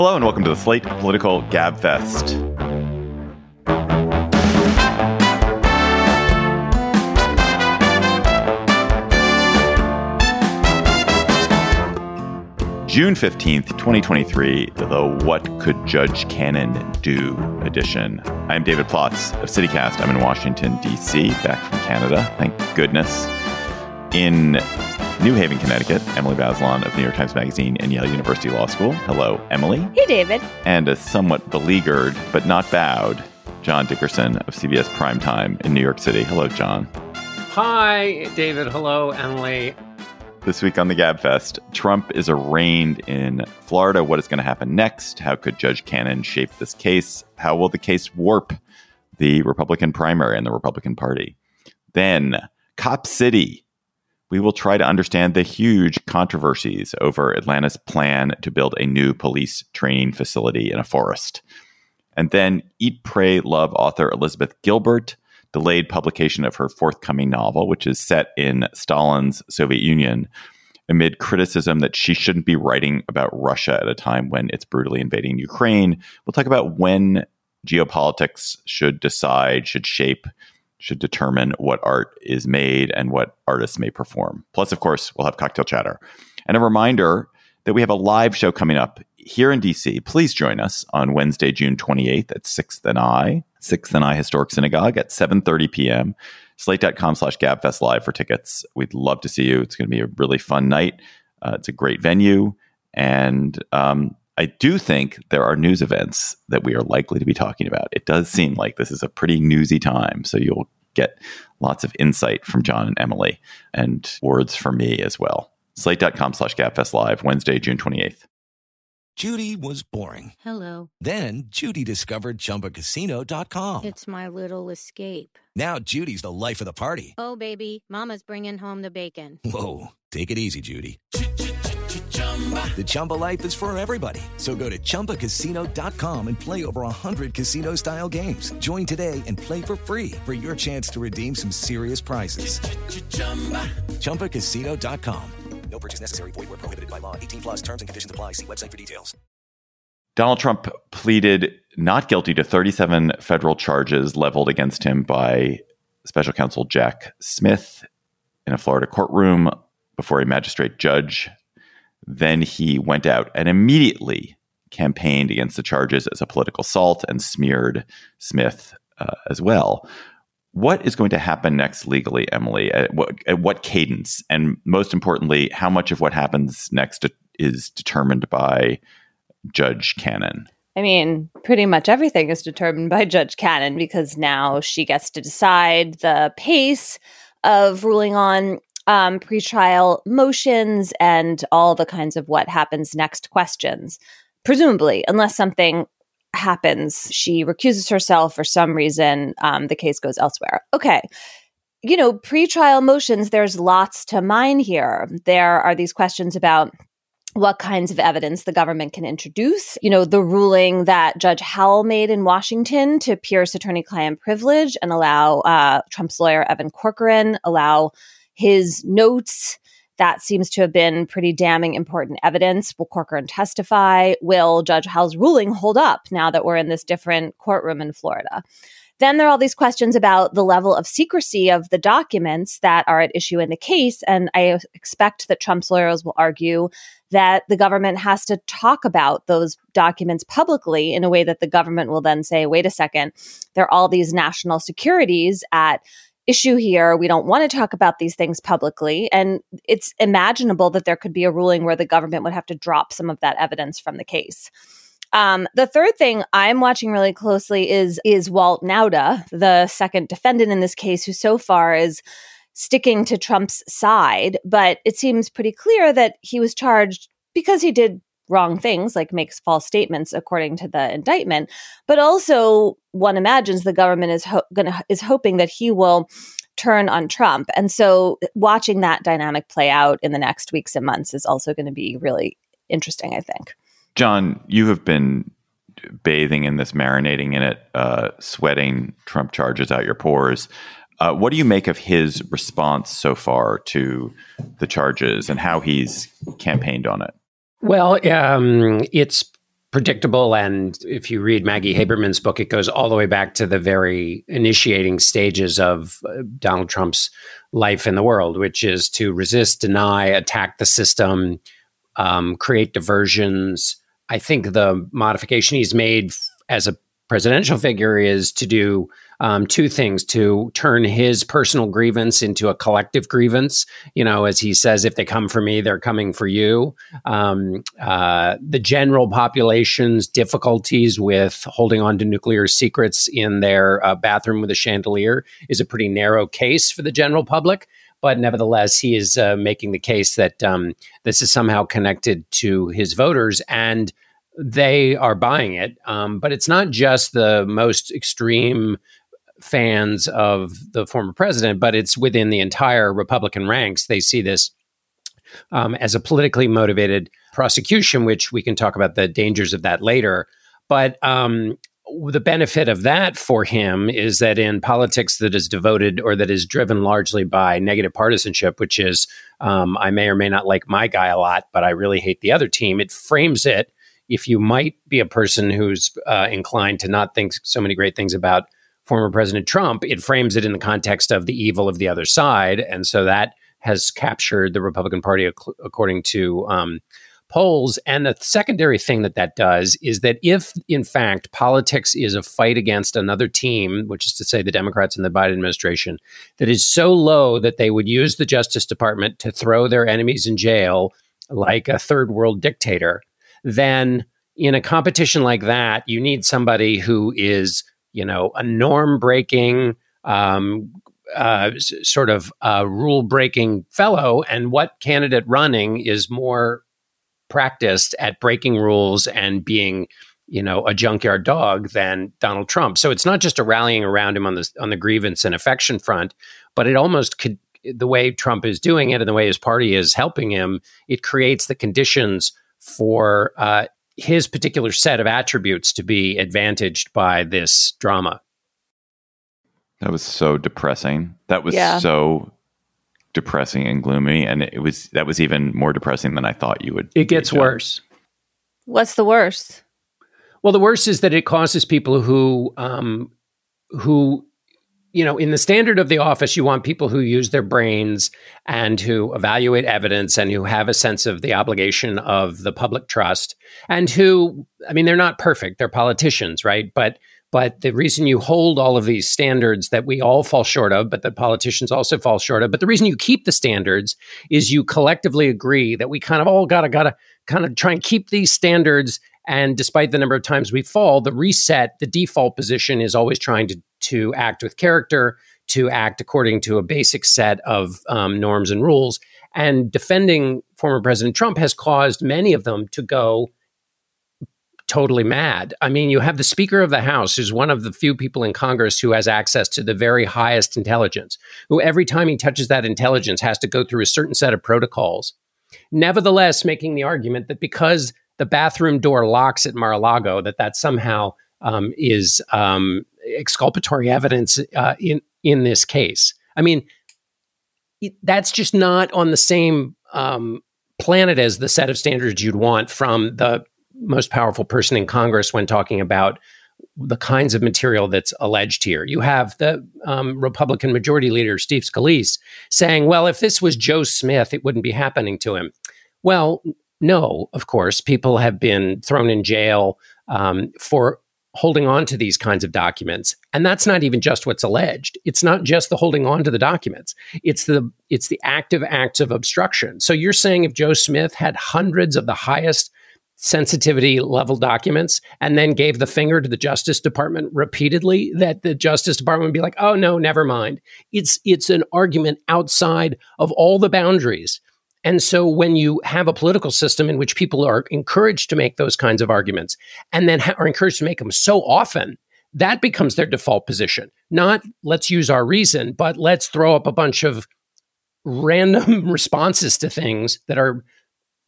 Hello and welcome to the Slate Political Gabfest. June 15th, 2023, the What Could Judge Cannon Do edition. I'm David Plotz of CityCast. I'm in Washington, D.C., back from Canada. Thank goodness. In New Haven, Connecticut, Emily Bazelon of New York Times Magazine and Yale University Law School. Hello, Emily. Hey, David. And a somewhat beleaguered, but not bowed, John Dickerson of CBS Primetime in New York City. Hello, John. Hi, David. Hello, Emily. This week on the Gabfest, Trump is arraigned in Florida. What is going to happen next? How could Judge Cannon shape this case? How will the case warp the Republican primary and the Republican Party? Then, Cop City we will try to understand the huge controversies over Atlanta's plan to build a new police training facility in a forest. And then Eat, Pray, Love author Elizabeth Gilbert delayed publication of her forthcoming novel, which is set in Stalin's Soviet Union, amid criticism that she shouldn't be writing about Russia at a time when it's brutally invading Ukraine. We'll talk about when geopolitics should decide, should shape should determine what art is made and what artists may perform. Plus, of course, we'll have cocktail chatter. And a reminder that we have a live show coming up here in DC. Please join us on Wednesday, June 28th at 6th and I, 6th and I Historic Synagogue at 7.30 p.m. Slate.com slash GabFest Live for tickets. We'd love to see you. It's going to be a really fun night. Uh, it's a great venue. And um, I do think there are news events that we are likely to be talking about. It does seem like this is a pretty newsy time, so you'll get lots of insight from John and Emily and words from me as well. Slate.com slash GabFest Live, Wednesday, June 28th. Judy was boring. Hello. Then Judy discovered ChumbaCasino.com. It's my little escape. Now Judy's the life of the party. Oh, baby, mama's bringing home the bacon. Whoa, take it easy, Judy. The Chumba life is for everybody. So go to ChumbaCasino.com and play over 100 casino style games. Join today and play for free for your chance to redeem some serious prizes. Ch-ch-chumba. ChumbaCasino.com. No purchase necessary. Void where prohibited by law. 18 plus terms and conditions apply. See website for details. Donald Trump pleaded not guilty to 37 federal charges leveled against him by special counsel Jack Smith in a Florida courtroom before a magistrate judge then he went out and immediately campaigned against the charges as a political assault and smeared Smith uh, as well. What is going to happen next legally, Emily? At what, at what cadence? And most importantly, how much of what happens next is determined by Judge Cannon? I mean, pretty much everything is determined by Judge Cannon because now she gets to decide the pace of ruling on um, pretrial motions and all the kinds of what happens next questions. Presumably, unless something happens, she recuses herself for some reason, um, the case goes elsewhere. Okay. You know, pretrial motions, there's lots to mine here. There are these questions about what kinds of evidence the government can introduce. You know, the ruling that Judge Howell made in Washington to pierce attorney client privilege and allow uh, Trump's lawyer, Evan Corcoran, allow his notes. That seems to have been pretty damning important evidence. Will Corcoran testify? Will Judge Howell's ruling hold up now that we're in this different courtroom in Florida? Then there are all these questions about the level of secrecy of the documents that are at issue in the case. And I expect that Trump's lawyers will argue that the government has to talk about those documents publicly in a way that the government will then say, wait a second, there are all these national securities at issue here. We don't want to talk about these things publicly. And it's imaginable that there could be a ruling where the government would have to drop some of that evidence from the case. Um, the third thing I'm watching really closely is is Walt Nauta, the second defendant in this case, who so far is sticking to Trump's side. But it seems pretty clear that he was charged because he did wrong things, like makes false statements according to the indictment. But also, one imagines the government is ho- gonna is hoping that he will turn on Trump, and so watching that dynamic play out in the next weeks and months is also going to be really interesting. I think. John, you have been bathing in this, marinating in it, uh, sweating Trump charges out your pores. Uh, what do you make of his response so far to the charges and how he's campaigned on it? Well, um, it's predictable. And if you read Maggie Haberman's book, it goes all the way back to the very initiating stages of uh, Donald Trump's life in the world, which is to resist, deny, attack the system, um, create diversions. I think the modification he's made as a presidential figure is to do um, two things to turn his personal grievance into a collective grievance. You know, as he says, if they come for me, they're coming for you. Um, uh, the general population's difficulties with holding on to nuclear secrets in their uh, bathroom with a chandelier is a pretty narrow case for the general public. But nevertheless, he is uh, making the case that um, this is somehow connected to his voters and they are buying it. Um, but it's not just the most extreme fans of the former president, but it's within the entire Republican ranks. They see this um, as a politically motivated prosecution, which we can talk about the dangers of that later. But um, the benefit of that for him is that in politics that is devoted or that is driven largely by negative partisanship, which is um, I may or may not like my guy a lot, but I really hate the other team, it frames it. If you might be a person who's uh, inclined to not think so many great things about former President Trump, it frames it in the context of the evil of the other side. And so that has captured the Republican Party ac- according to um, polls. And the secondary thing that that does is that if, in fact, politics is a fight against another team, which is to say the Democrats and the Biden administration, that is so low that they would use the Justice Department to throw their enemies in jail like a third world dictator, then in a competition like that, you need somebody who is you know, a norm breaking, um, uh, sort of uh, rule breaking fellow, and what candidate running is more practiced at breaking rules and being, you know, a junkyard dog than Donald Trump. So it's not just a rallying around him on the on the grievance and affection front, but it almost could the way Trump is doing it and the way his party is helping him, it creates the conditions for uh, his particular set of attributes to be advantaged by this drama. That was so depressing. That was yeah. so depressing and gloomy and it was that was even more depressing than I thought you would. It gets worse. What's the worst? Well, the worst is that it causes people who um, who you know, in the standard of the office, you want people who use their brains and who evaluate evidence and who have a sense of the obligation of the public trust and who, I mean, they're not perfect. They're politicians, right? But but the reason you hold all of these standards that we all fall short of, but that politicians also fall short of, but the reason you keep the standards is you collectively agree that we kind of all gotta gotta kind of try and keep these standards and despite the number of times we fall, the reset, the default position is always trying to, to act with character, to act according to a basic set of um, norms and rules. And defending former President Trump has caused many of them to go totally mad. I mean, you have the Speaker of the House, who's one of the few people in Congress who has access to the very highest intelligence, who every time he touches that intelligence has to go through a certain set of protocols. Nevertheless, making the argument that because the bathroom door locks at Mar-a-Lago, that that somehow um, is um, exculpatory evidence uh, in in this case. I mean, it, that's just not on the same um, planet as the set of standards you'd want from the most powerful person in Congress when talking about the kinds of material that's alleged here. You have the um, Republican Majority Leader Steve Scalise saying, "Well, if this was Joe Smith, it wouldn't be happening to him." Well, no, of course, people have been thrown in jail um, for holding on to these kinds of documents. And that's not even just what's alleged. It's not just the holding on to the documents. It's the it's the active acts of obstruction. So you're saying if joe smith had hundreds of the highest sensitivity level documents and then gave the finger to the justice department repeatedly that the justice department would be like oh no never mind. It's it's an argument outside of all the boundaries and so when you have a political system in which people are encouraged to make those kinds of arguments and then ha- are encouraged to make them so often, that becomes their default position. Not let's use our reason, but let's throw up a bunch of random responses to things that are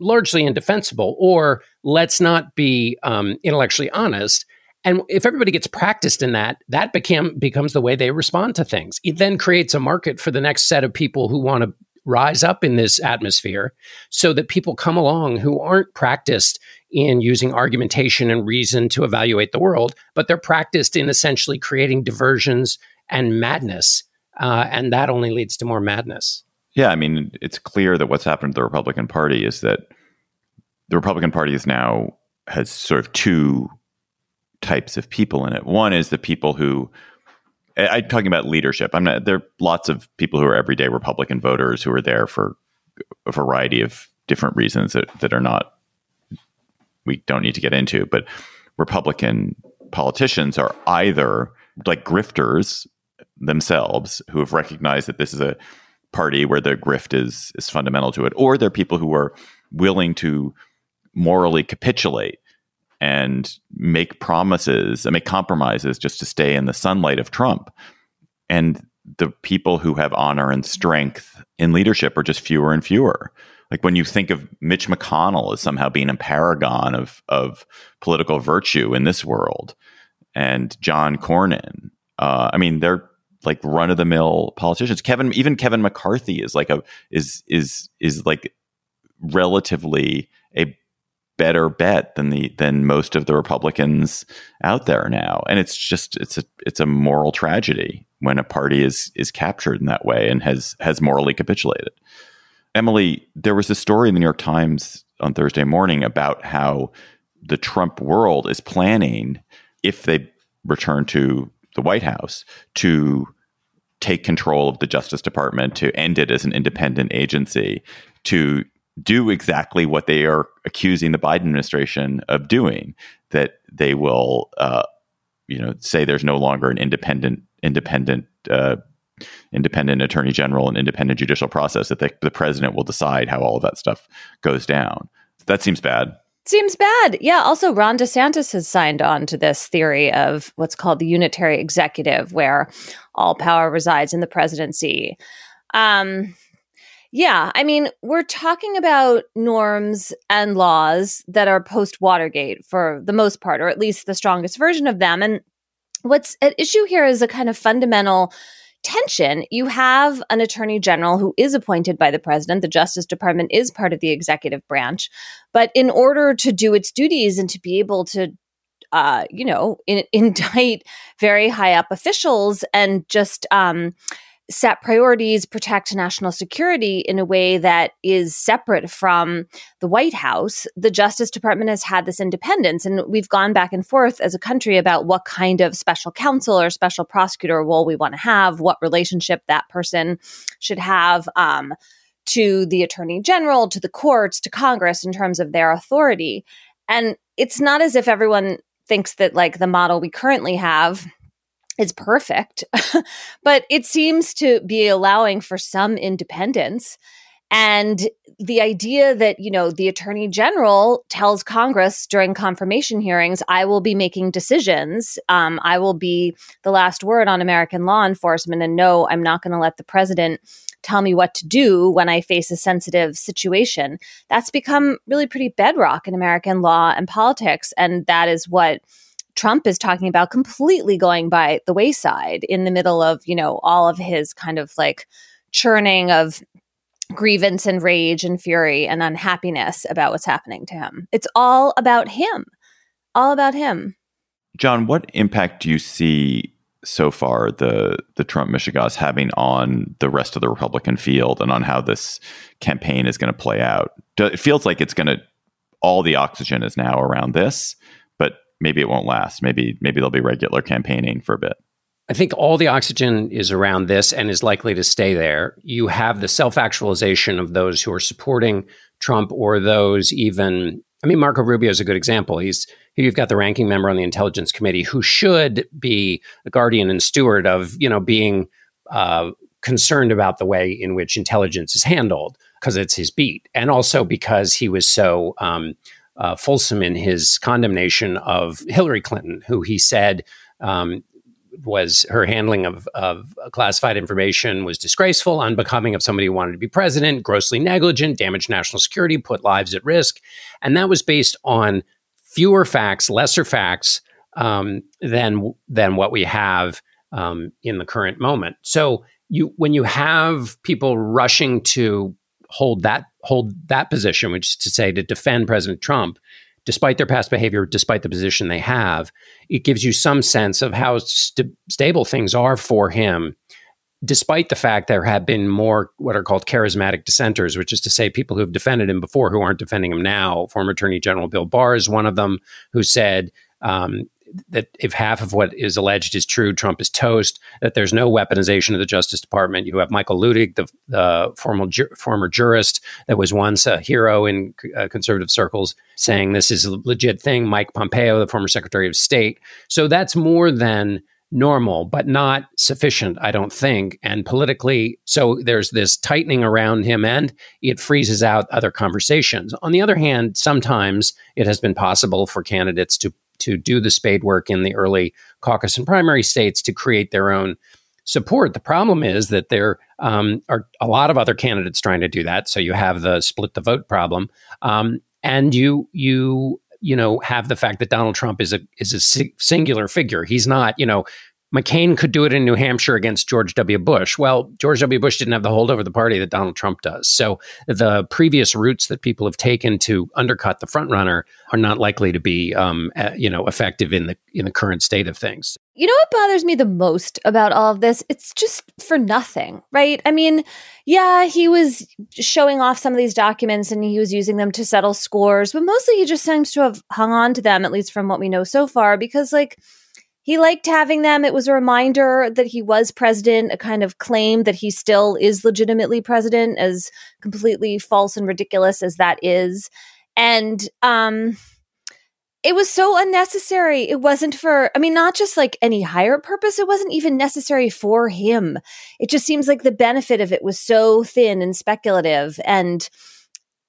largely indefensible, or let's not be um, intellectually honest. And if everybody gets practiced in that, that became becomes the way they respond to things. It then creates a market for the next set of people who want to rise up in this atmosphere so that people come along who aren't practiced in using argumentation and reason to evaluate the world, but they're practiced in essentially creating diversions and madness. Uh, and that only leads to more madness. Yeah, I mean, it's clear that what's happened to the Republican Party is that the Republican Party is now has sort of two types of people in it. One is the people who I'm talking about leadership. I'm not. There are lots of people who are everyday Republican voters who are there for a variety of different reasons that, that are not we don't need to get into. But Republican politicians are either like grifters themselves who have recognized that this is a party where the grift is is fundamental to it, or they're people who are willing to morally capitulate and make promises and make compromises just to stay in the sunlight of Trump. And the people who have honor and strength in leadership are just fewer and fewer. Like when you think of Mitch McConnell as somehow being a paragon of of political virtue in this world, and John Cornyn, uh, I mean, they're like run of the mill politicians. Kevin, even Kevin McCarthy is like a is is is like relatively a better bet than the than most of the Republicans out there now. And it's just it's a it's a moral tragedy when a party is is captured in that way and has has morally capitulated. Emily, there was a story in the New York Times on Thursday morning about how the Trump world is planning if they return to the White House to take control of the Justice Department, to end it as an independent agency, to do exactly what they are accusing the Biden administration of doing. That they will, uh, you know, say there's no longer an independent independent uh, independent attorney general and independent judicial process. That the president will decide how all of that stuff goes down. That seems bad. Seems bad. Yeah. Also, Ron DeSantis has signed on to this theory of what's called the unitary executive, where all power resides in the presidency. Um, yeah, I mean, we're talking about norms and laws that are post Watergate for the most part, or at least the strongest version of them. And what's at issue here is a kind of fundamental tension. You have an attorney general who is appointed by the president. The Justice Department is part of the executive branch. But in order to do its duties and to be able to uh, you know, in, indict very high up officials and just um, set priorities, protect national security in a way that is separate from the White House. The Justice Department has had this independence, and we've gone back and forth as a country about what kind of special counsel or special prosecutor role we want to have, what relationship that person should have. Um, to the attorney general, to the courts, to Congress in terms of their authority. And it's not as if everyone thinks that, like, the model we currently have is perfect, but it seems to be allowing for some independence. And the idea that, you know, the attorney general tells Congress during confirmation hearings, I will be making decisions. Um, I will be the last word on American law enforcement. And no, I'm not going to let the president tell me what to do when I face a sensitive situation. That's become really pretty bedrock in American law and politics. And that is what Trump is talking about completely going by the wayside in the middle of, you know, all of his kind of like churning of grievance and rage and fury and unhappiness about what's happening to him. It's all about him. All about him. John, what impact do you see so far the the Trump mishegas having on the rest of the Republican field and on how this campaign is going to play out? It feels like it's going to all the oxygen is now around this maybe it won't last. Maybe maybe there'll be regular campaigning for a bit. I think all the oxygen is around this and is likely to stay there. You have the self actualization of those who are supporting Trump or those even. I mean, Marco Rubio is a good example. He's you've got the ranking member on the Intelligence Committee who should be a guardian and steward of you know being uh, concerned about the way in which intelligence is handled because it's his beat, and also because he was so um, uh, fulsome in his condemnation of Hillary Clinton, who he said um, was her handling of, of, classified information was disgraceful, unbecoming of somebody who wanted to be president, grossly negligent, damaged national security, put lives at risk. And that was based on fewer facts, lesser facts um, than, than what we have um, in the current moment. So you when you have people rushing to hold that hold that position, which is to say to defend President Trump, despite their past behavior, despite the position they have, it gives you some sense of how st- stable things are for him. Despite the fact there have been more what are called charismatic dissenters, which is to say people who have defended him before who aren't defending him now. Former Attorney General Bill Barr is one of them who said um, that if half of what is alleged is true, Trump is toast. That there's no weaponization of the Justice Department. You have Michael Luttig, the, the former ju- former jurist that was once a hero in uh, conservative circles, saying this is a legit thing. Mike Pompeo, the former Secretary of State. So that's more than normal, but not sufficient, I don't think. And politically, so there's this tightening around him and it freezes out other conversations. On the other hand, sometimes it has been possible for candidates to to do the spade work in the early caucus and primary states to create their own support. The problem is that there um, are a lot of other candidates trying to do that. So you have the split the vote problem, um, and you you you know have the fact that Donald Trump is a is a singular figure. He's not you know McCain could do it in New Hampshire against George W. Bush. Well, George W. Bush didn't have the hold over the party that Donald Trump does. So the previous routes that people have taken to undercut the frontrunner are not likely to be, um, you know, effective in the in the current state of things. You know what bothers me the most about all of this? It's just for nothing, right? I mean, yeah, he was showing off some of these documents and he was using them to settle scores, but mostly he just seems to have hung on to them, at least from what we know so far, because like he liked having them. It was a reminder that he was president, a kind of claim that he still is legitimately president, as completely false and ridiculous as that is. And um, it was so unnecessary. It wasn't for, I mean, not just like any higher purpose, it wasn't even necessary for him. It just seems like the benefit of it was so thin and speculative. And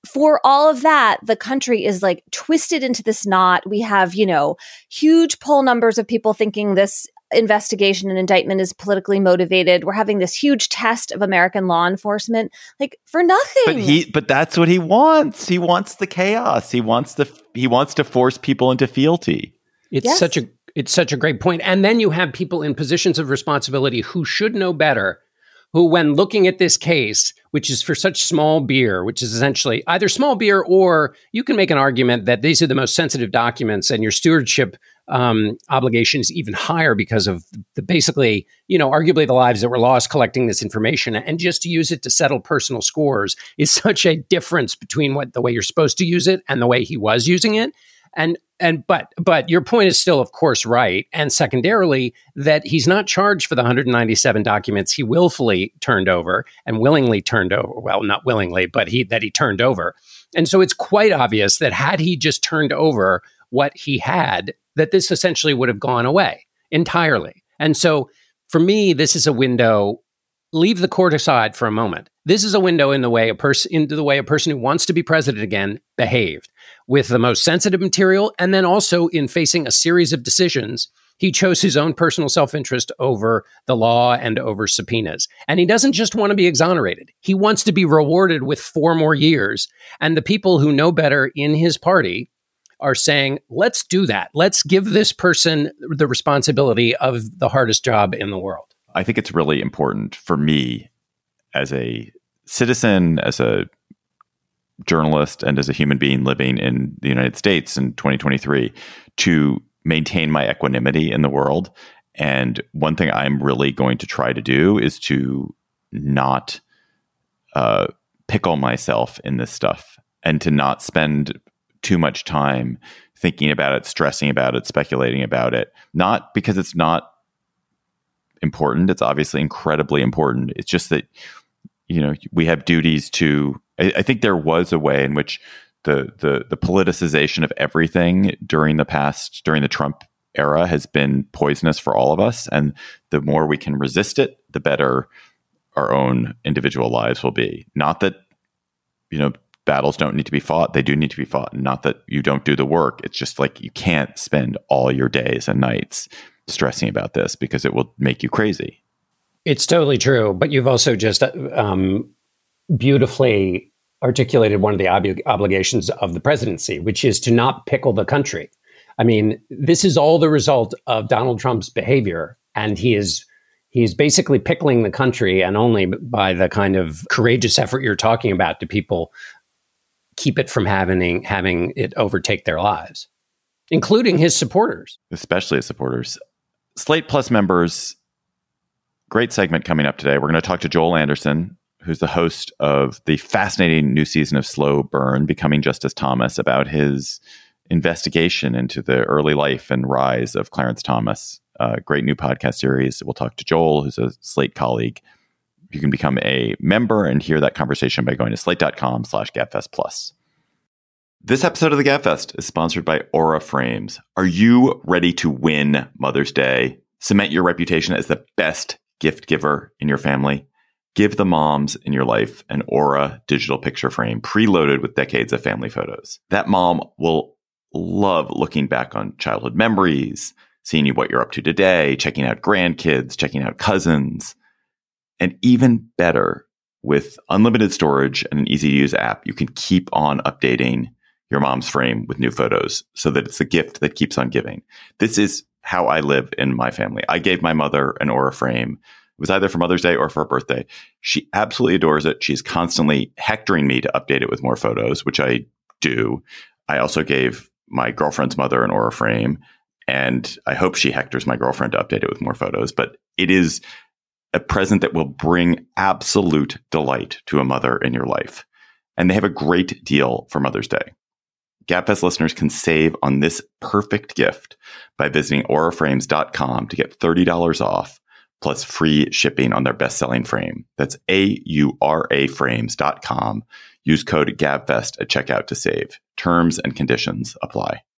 for all of that, the country is like twisted into this knot. We have, you know, huge poll numbers of people thinking this investigation and indictment is politically motivated. We're having this huge test of American law enforcement, like for nothing. But he, but that's what he wants. He wants the chaos. He wants the, he wants to force people into fealty. It's yes. such a, it's such a great point. And then you have people in positions of responsibility who should know better who, when looking at this case, which is for such small beer, which is essentially either small beer or you can make an argument that these are the most sensitive documents and your stewardship um, obligation is even higher because of the basically, you know, arguably the lives that were lost collecting this information and just to use it to settle personal scores is such a difference between what the way you're supposed to use it and the way he was using it. And and but but your point is still of course right. And secondarily that he's not charged for the 197 documents he willfully turned over and willingly turned over well not willingly but he that he turned over. And so it's quite obvious that had he just turned over what he had that this essentially would have gone away entirely. And so for me this is a window leave the court aside for a moment. This is a window in the way a person into the way a person who wants to be president again behaved. With the most sensitive material and then also in facing a series of decisions he chose his own personal self-interest over the law and over subpoenas. And he doesn't just want to be exonerated. He wants to be rewarded with four more years. And the people who know better in his party are saying let's do that. Let's give this person the responsibility of the hardest job in the world i think it's really important for me as a citizen, as a journalist, and as a human being living in the United States in 2023 to maintain my equanimity in the world. And one thing I'm really going to try to do is to not uh, pickle myself in this stuff and to not spend too much time thinking about it, stressing about it, speculating about it. Not because it's not important. It's obviously incredibly important. It's just that you know we have duties to I, I, think there was a way in which the the the politicization of everything during the past during the Trump era has been poisonous for all of us. And the more we can resist it the better our own individual lives will be. Not that you know battles don't need to be fought. They do need to be fought. Not that you don't do the work. It's just like you can't spend all your days and nights stressing about this because it will make you crazy it's totally true, but you've also just um, beautifully articulated one of the ob- obligations of the presidency, which is to not pickle the country. I mean, this is all the result of Donald Trump's behavior, and he is He's basically pickling the country, and only by the kind of courageous effort you're talking about do people keep it from having having it overtake their lives, including his supporters, especially his supporters. Slate Plus members, great segment coming up today. We're going to talk to Joel Anderson, who's the host of the fascinating new season of Slow Burn, Becoming Justice Thomas, about his investigation into the early life and rise of Clarence Thomas. A great new podcast series. We'll talk to Joel, who's a Slate colleague. You can become a member and hear that conversation by going to slate.com slash gabfest plus. This episode of the Gabfest is sponsored by Aura Frames. Are you ready to win Mother's Day? Cement your reputation as the best gift giver in your family? Give the moms in your life an Aura digital picture frame preloaded with decades of family photos. That mom will love looking back on childhood memories, seeing you what you're up to today, checking out grandkids, checking out cousins. And even better, with unlimited storage and an easy to use app, you can keep on updating your mom's frame with new photos so that it's a gift that keeps on giving. This is how I live in my family. I gave my mother an Aura frame it was either for Mother's Day or for her birthday. She absolutely adores it. She's constantly hectoring me to update it with more photos, which I do. I also gave my girlfriend's mother an Aura frame, and I hope she hectors my girlfriend to update it with more photos. But it is a present that will bring absolute delight to a mother in your life. And they have a great deal for Mother's Day. GabFest listeners can save on this perfect gift by visiting auraframes.com to get $30 off plus free shipping on their best selling frame. That's A U R A frames.com. Use code GABFEST at checkout to save. Terms and conditions apply.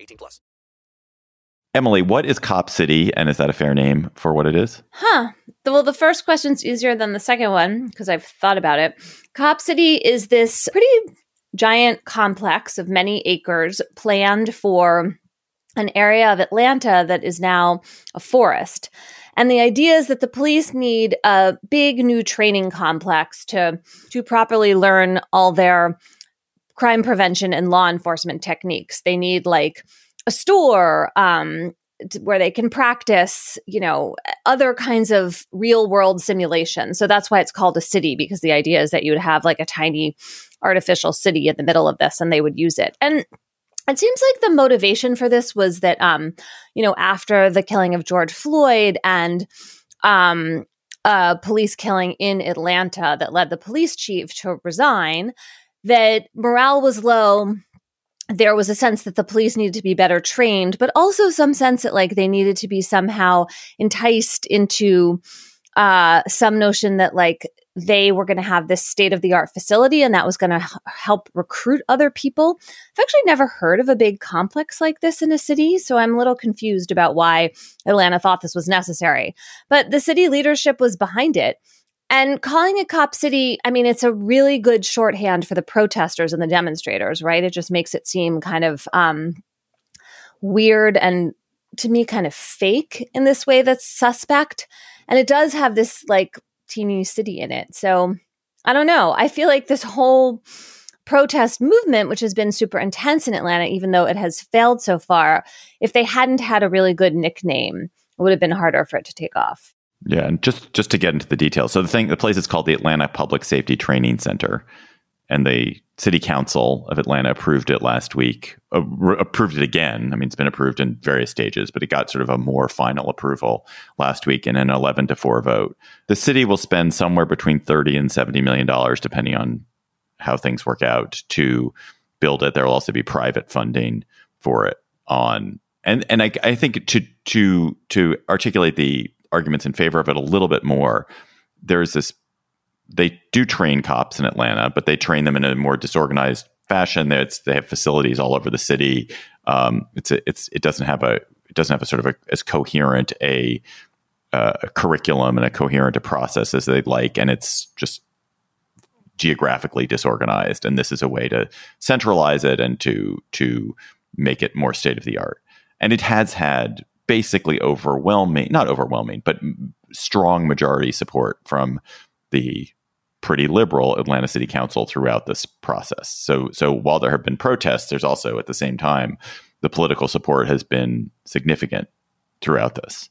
18 plus. Emily, what is Cop City, and is that a fair name for what it is? Huh. Well, the first question's easier than the second one because I've thought about it. Cop City is this pretty giant complex of many acres planned for an area of Atlanta that is now a forest. And the idea is that the police need a big new training complex to to properly learn all their crime prevention and law enforcement techniques. They need like a store um, where they can practice, you know, other kinds of real world simulation. So that's why it's called a city because the idea is that you would have like a tiny artificial city in the middle of this and they would use it. And it seems like the motivation for this was that um you know after the killing of george floyd and um a police killing in atlanta that led the police chief to resign that morale was low there was a sense that the police needed to be better trained but also some sense that like they needed to be somehow enticed into uh some notion that like they were going to have this state of the art facility and that was going to h- help recruit other people. I've actually never heard of a big complex like this in a city, so I'm a little confused about why Atlanta thought this was necessary. But the city leadership was behind it. And calling it Cop City, I mean, it's a really good shorthand for the protesters and the demonstrators, right? It just makes it seem kind of um, weird and to me kind of fake in this way that's suspect. And it does have this like teeny city in it. So I don't know. I feel like this whole protest movement, which has been super intense in Atlanta, even though it has failed so far, if they hadn't had a really good nickname, it would have been harder for it to take off. Yeah, and just just to get into the details. So the thing, the place is called the Atlanta Public Safety Training Center, and the City Council of Atlanta approved it last week. Uh, approved it again. I mean, it's been approved in various stages, but it got sort of a more final approval last week in an 11 to 4 vote. The city will spend somewhere between 30 and 70 million dollars depending on how things work out to build it. There will also be private funding for it on and and I, I think to to to articulate the arguments in favor of it a little bit more, there's this they do train cops in Atlanta, but they train them in a more disorganized fashion. It's, they have facilities all over the city. Um, it's a, it's it doesn't have a it doesn't have a sort of a, as coherent a uh, a curriculum and a coherent a process as they'd like, and it's just geographically disorganized. And this is a way to centralize it and to to make it more state of the art. And it has had basically overwhelming, not overwhelming, but strong majority support from the pretty liberal Atlanta City Council throughout this process. So so while there have been protests, there's also at the same time the political support has been significant throughout this.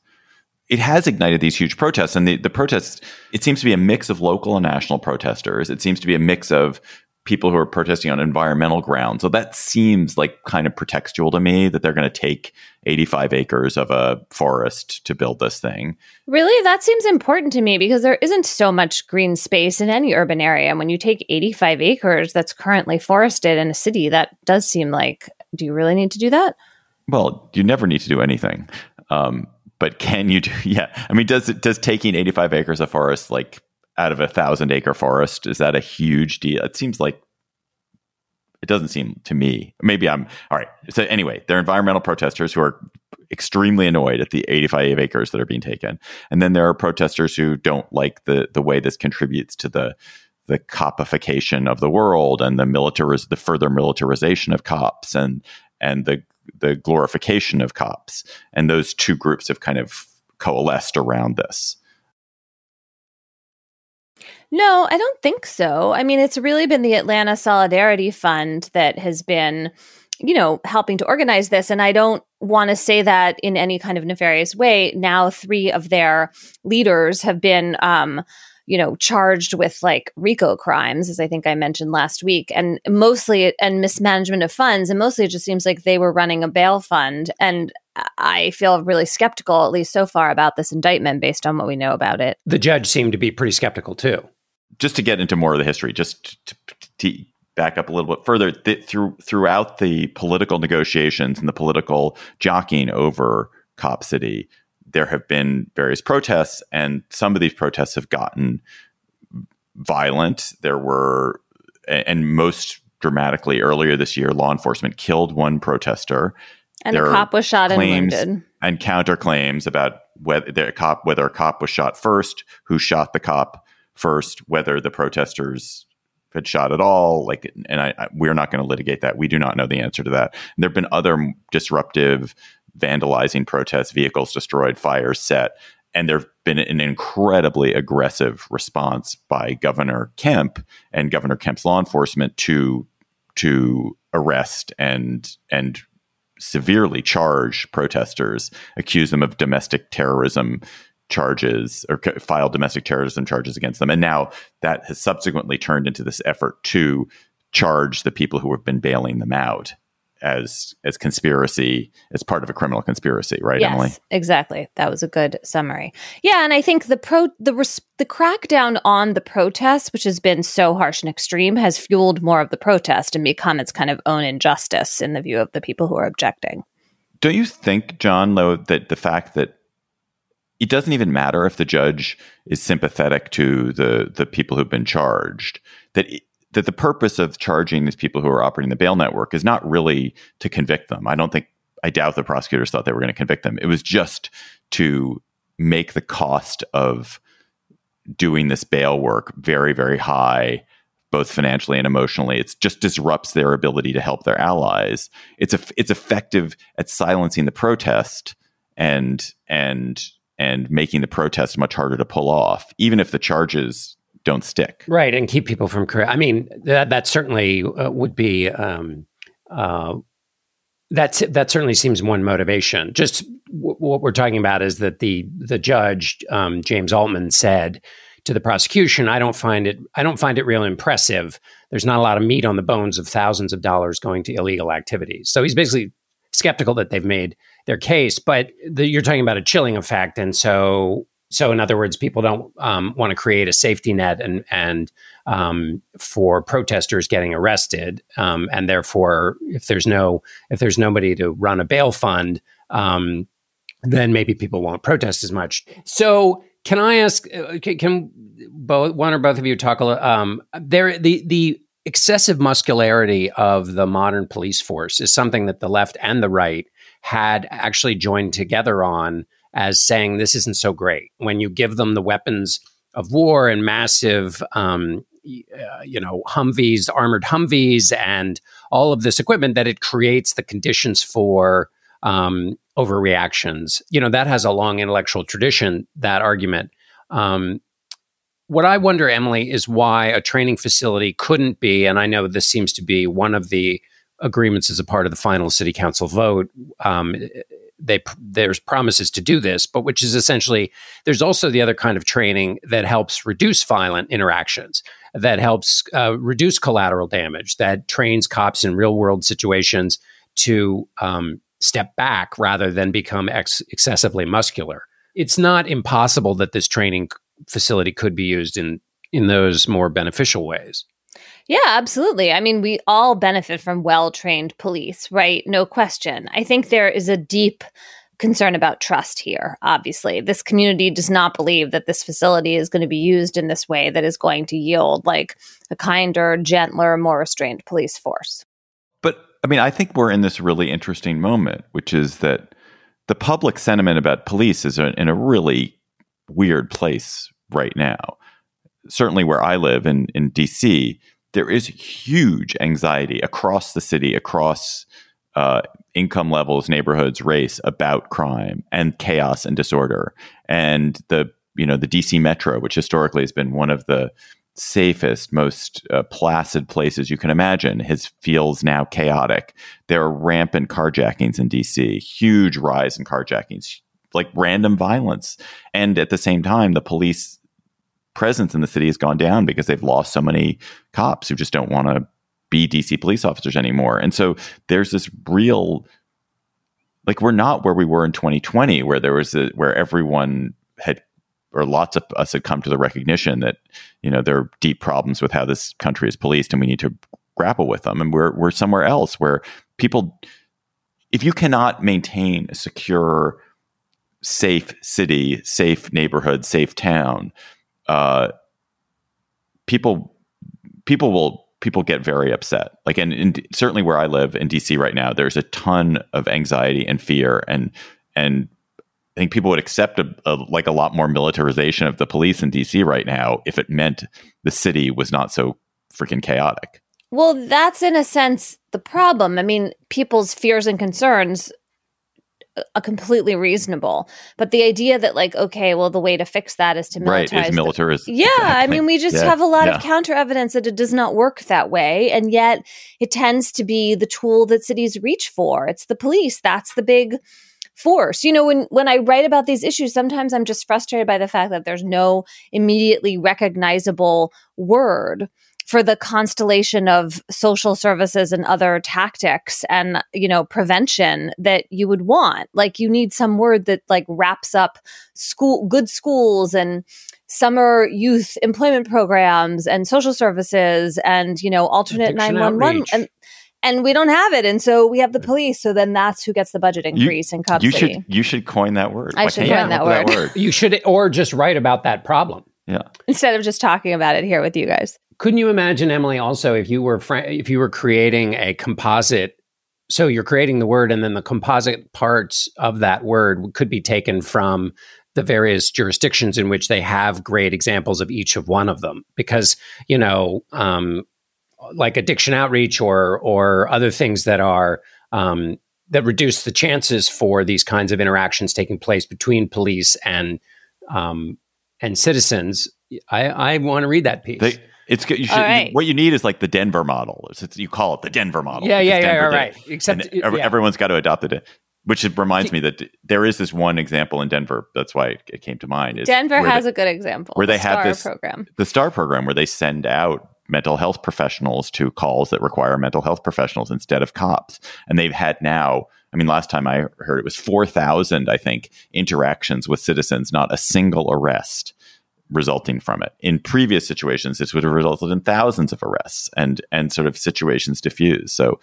It has ignited these huge protests, and the, the protests, it seems to be a mix of local and national protesters. It seems to be a mix of people who are protesting on environmental grounds. So that seems like kind of pretextual to me that they're going to take 85 acres of a forest to build this thing. Really? That seems important to me because there isn't so much green space in any urban area. And when you take 85 acres that's currently forested in a city, that does seem like, do you really need to do that? Well, you never need to do anything. Um, but can you do, yeah. I mean, does it, does taking 85 acres of forest like out of a thousand acre forest. Is that a huge deal? It seems like it doesn't seem to me. Maybe I'm all right. So anyway, they're environmental protesters who are extremely annoyed at the 85 acres that are being taken, and then there are protesters who don't like the the way this contributes to the the copification of the world and the militariz- the further militarization of cops and and the the glorification of cops. And those two groups have kind of coalesced around this. No, I don't think so. I mean, it's really been the Atlanta Solidarity Fund that has been, you know, helping to organize this. And I don't want to say that in any kind of nefarious way. Now, three of their leaders have been, um, you know, charged with like RICO crimes, as I think I mentioned last week, and mostly and mismanagement of funds. And mostly it just seems like they were running a bail fund. And I feel really skeptical, at least so far, about this indictment based on what we know about it. The judge seemed to be pretty skeptical too just to get into more of the history, just to, to back up a little bit further, th- through throughout the political negotiations and the political jockeying over Cop City, there have been various protests, and some of these protests have gotten violent. There were, and most dramatically earlier this year, law enforcement killed one protester. And there a cop was shot and wounded. And counterclaims about whether the cop whether a cop was shot first, who shot the cop, first whether the protesters had shot at all. Like, and I, I we're not going to litigate that. We do not know the answer to that. And there have been other disruptive, vandalizing protests, vehicles destroyed, fires set, and there've been an incredibly aggressive response by Governor Kemp and Governor Kemp's law enforcement to to arrest and and severely charge protesters, accuse them of domestic terrorism, charges or file domestic terrorism charges against them. And now that has subsequently turned into this effort to charge the people who have been bailing them out as as conspiracy as part of a criminal conspiracy right yes, emily exactly. That was a good summary. Yeah and i think the pro the res- the crackdown on the protest which has been so harsh and extreme has fueled more of the protest and become its kind of own injustice in the view of the people who are objecting. Don't you think john though that the fact that it doesn't even matter if the judge is sympathetic to the the people who've been charged that that the purpose of charging these people who are operating the bail network is not really to convict them. I don't think i doubt the prosecutors thought they were going to convict them. It was just to make the cost of doing this bail work very very high both financially and emotionally. It just disrupts their ability to help their allies. It's a, it's effective at silencing the protest and and and making the protest much harder to pull off, even if the charges don't stick. Right, and keep people from. Career. I mean, that that certainly uh, would be. Um, uh, that's that certainly seems one motivation. Just w- what we're talking about is that the the judge um, James Altman said to the prosecution, "I don't find it I don't find it real impressive. There's not a lot of meat on the bones of thousands of dollars going to illegal activities." So he's basically skeptical that they've made their case. But the, you're talking about a chilling effect, and so so in other words, people don't um, want to create a safety net and and um, for protesters getting arrested, um, and therefore, if there's no if there's nobody to run a bail fund, um, then maybe people won't protest as much. So. Can I ask? Uh, can both one or both of you talk a little? Um, there, the the excessive muscularity of the modern police force is something that the left and the right had actually joined together on as saying this isn't so great. When you give them the weapons of war and massive, um, uh, you know, Humvees, armored Humvees, and all of this equipment, that it creates the conditions for um, overreactions. You know, that has a long intellectual tradition, that argument. Um, what I wonder, Emily, is why a training facility couldn't be, and I know this seems to be one of the agreements as a part of the final city council vote. Um, they there's promises to do this, but which is essentially there's also the other kind of training that helps reduce violent interactions, that helps uh, reduce collateral damage, that trains cops in real world situations to um, step back rather than become ex- excessively muscular. It's not impossible that this training facility could be used in in those more beneficial ways. Yeah, absolutely. I mean, we all benefit from well trained police, right? No question. I think there is a deep concern about trust here, obviously. This community does not believe that this facility is going to be used in this way that is going to yield like a kinder, gentler, more restrained police force. But I mean, I think we're in this really interesting moment, which is that the public sentiment about police is in a really weird place right now. Certainly where I live in, in DC, there is huge anxiety across the city, across uh, income levels, neighborhoods, race about crime and chaos and disorder. And the you know the DC Metro, which historically has been one of the safest, most uh, placid places you can imagine, has feels now chaotic. There are rampant carjackings in DC, huge rise in carjackings, like random violence, and at the same time, the police presence in the city has gone down because they've lost so many cops who just don't want to be DC police officers anymore. And so there's this real like we're not where we were in 2020 where there was a, where everyone had or lots of us had come to the recognition that you know there are deep problems with how this country is policed and we need to grapple with them and we're we're somewhere else where people if you cannot maintain a secure safe city, safe neighborhood, safe town, uh, people people will people get very upset. Like, and, and certainly where I live in DC right now, there's a ton of anxiety and fear, and and I think people would accept a, a, like a lot more militarization of the police in DC right now if it meant the city was not so freaking chaotic. Well, that's in a sense the problem. I mean, people's fears and concerns a completely reasonable. But the idea that like, okay, well, the way to fix that is to militarize. Right, is. Yeah, exactly. I mean, we just yeah. have a lot yeah. of counter evidence that it does not work that way, and yet it tends to be the tool that cities reach for. It's the police. That's the big force. You know, when when I write about these issues, sometimes I'm just frustrated by the fact that there's no immediately recognizable word for the constellation of social services and other tactics and you know prevention that you would want like you need some word that like wraps up school good schools and summer youth employment programs and social services and you know alternate Addiction 911 outreach. and and we don't have it and so we have the police so then that's who gets the budget increase in Cup You City. should you should coin that word. I Why should can't you coin that come up with word. You should, or just write about that problem. Yeah. instead of just talking about it here with you guys Couldn't you imagine, Emily? Also, if you were fr- if you were creating a composite, so you're creating the word, and then the composite parts of that word could be taken from the various jurisdictions in which they have great examples of each of one of them, because you know, um, like addiction outreach or or other things that are um, that reduce the chances for these kinds of interactions taking place between police and um, and citizens. I, I want to read that piece. They, it's good. You should, All right. What you need is like the Denver model. It's, it's- you call it the Denver model. Yeah, yeah, because yeah, Denver right, did Except, And ev- yeah. everyone's got to adopt it. Which it reminds me that there is this one example in Denver. That's why it came to mind. Is denver has they- a good example where the they have this- program the STAR program where they send out mental health professionals to calls that require mental health professionals instead of cops. And they've had now, I mean, last time I heard it was 4,000, I think, interactions with citizens, not a single arrest resulting from it. In previous situations, this would have resulted in thousands of arrests and, and sort of situations diffuse. So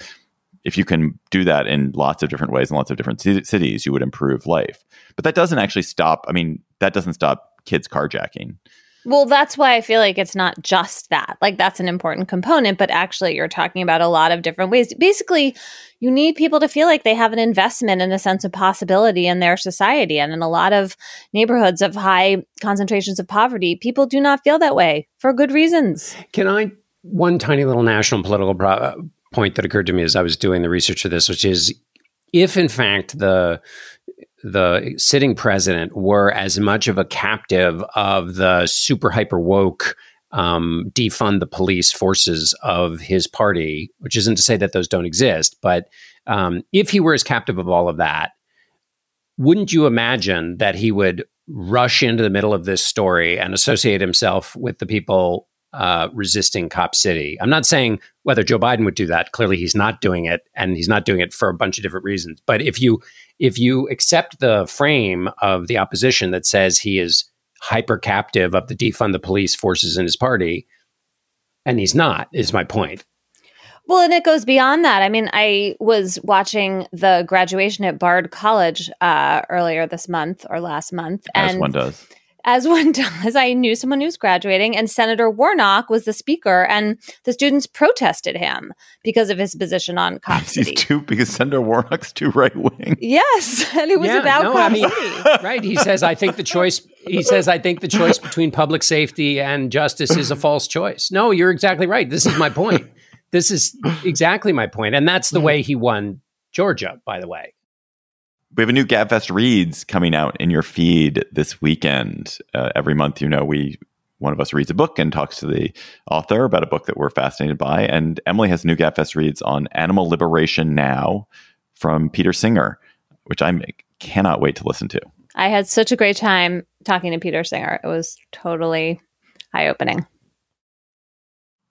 if you can do that in lots of different ways in lots of different ci- cities, you would improve life. But that doesn't actually stop. I mean, that doesn't stop kids carjacking. Well, that's why I feel like it's not just that. Like that's an important component, but actually you're talking about a lot of different ways. Basically, you need people to feel like they have an investment and a sense of possibility in their society. And in a lot of neighborhoods of high concentrations of poverty, people do not feel that way for good reasons. Can I one tiny little national political pro- uh, point that occurred to me as I was doing the research for this, which is if in fact the the sitting president were as much of a captive of the super hyper woke um, defund the police forces of his party, which isn't to say that those don't exist, but um, if he were as captive of all of that, wouldn't you imagine that he would rush into the middle of this story and associate himself with the people uh, resisting Cop City. I'm not saying whether Joe Biden would do that. Clearly, he's not doing it, and he's not doing it for a bunch of different reasons. But if you if you accept the frame of the opposition that says he is hyper captive of the defund the police forces in his party, and he's not, is my point. Well, and it goes beyond that. I mean, I was watching the graduation at Bard College uh, earlier this month or last month, As and one does. As one does, I knew someone who was graduating, and Senator Warnock was the speaker, and the students protested him because of his position on Cop He's too because Senator Warnock's too right wing. yes, and it was Yeah, about no, Cop I mean- City. right? He says, I think the choice, he says, I think the choice between public safety and justice is a false choice. No, you're exactly right. This is my point. This is exactly my. And that's the hmm. way he won Georgia, by the way. We have a new Gabfest reads coming out in your feed this weekend. Uh, every month, you know, we one of us reads a book and talks to the author about a book that we're fascinated by. And Emily has new Gabfest reads on Animal Liberation Now from Peter Singer, which I cannot wait to listen to. I had such a great time talking to Peter Singer. It was totally eye opening.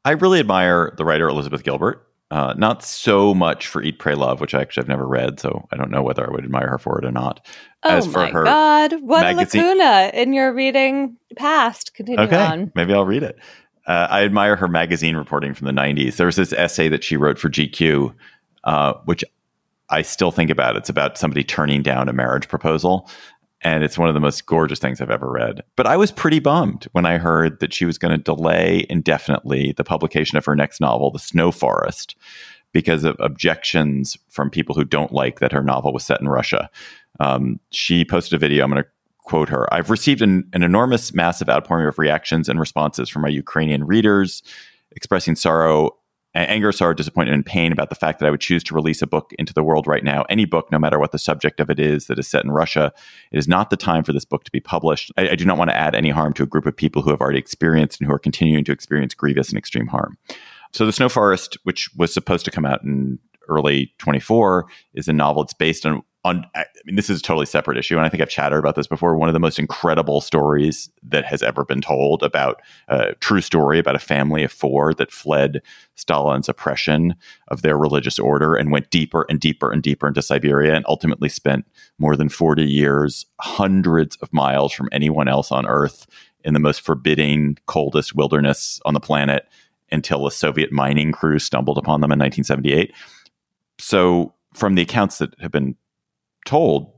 I really admire the writer Elizabeth Gilbert. Uh, not so much for Eat, Pray, Love, which I actually have never read, so I don't know whether I would admire her for it or not. Oh As for my her God. What magazine- a lacuna in your reading past. Continue Okay, on. maybe I'll read it. Uh, I admire her magazine reporting from the 90s. There was this essay that she wrote for GQ, uh, which I still think about. It's about somebody turning down a marriage proposal. And it's one of the most gorgeous things I've ever read. But I was pretty bummed when I heard that she was going to delay indefinitely the publication of her next novel, The Snow Forest, because of objections from people who don't like that her novel was set in Russia. Um, she posted a video. I'm going to quote her I've received an, an enormous, massive outpouring of reactions and responses from my Ukrainian readers expressing sorrow, anger, sorrow, disappointment, and pain about the fact that I would choose to release a book into the world right now. Any book, no matter what the subject of it is, that is set in Russia, it is not the time for this book to be published. I, I do not want to add any harm to a group of people who have already experienced and who are continuing to experience grievous and extreme harm. So, The Snow Forest, which was supposed to come out in early 24, is a novel. It's based on on I mean this is a totally separate issue and I think I've chatted about this before. One of the most incredible stories that has ever been told about a true story about a family of four that fled Stalin's oppression of their religious order and went deeper and deeper and deeper into Siberia and ultimately spent more than 40 years hundreds of miles from anyone else on earth in the most forbidding coldest wilderness on the planet until a Soviet mining crew stumbled upon them in 1978 so from the accounts that have been told,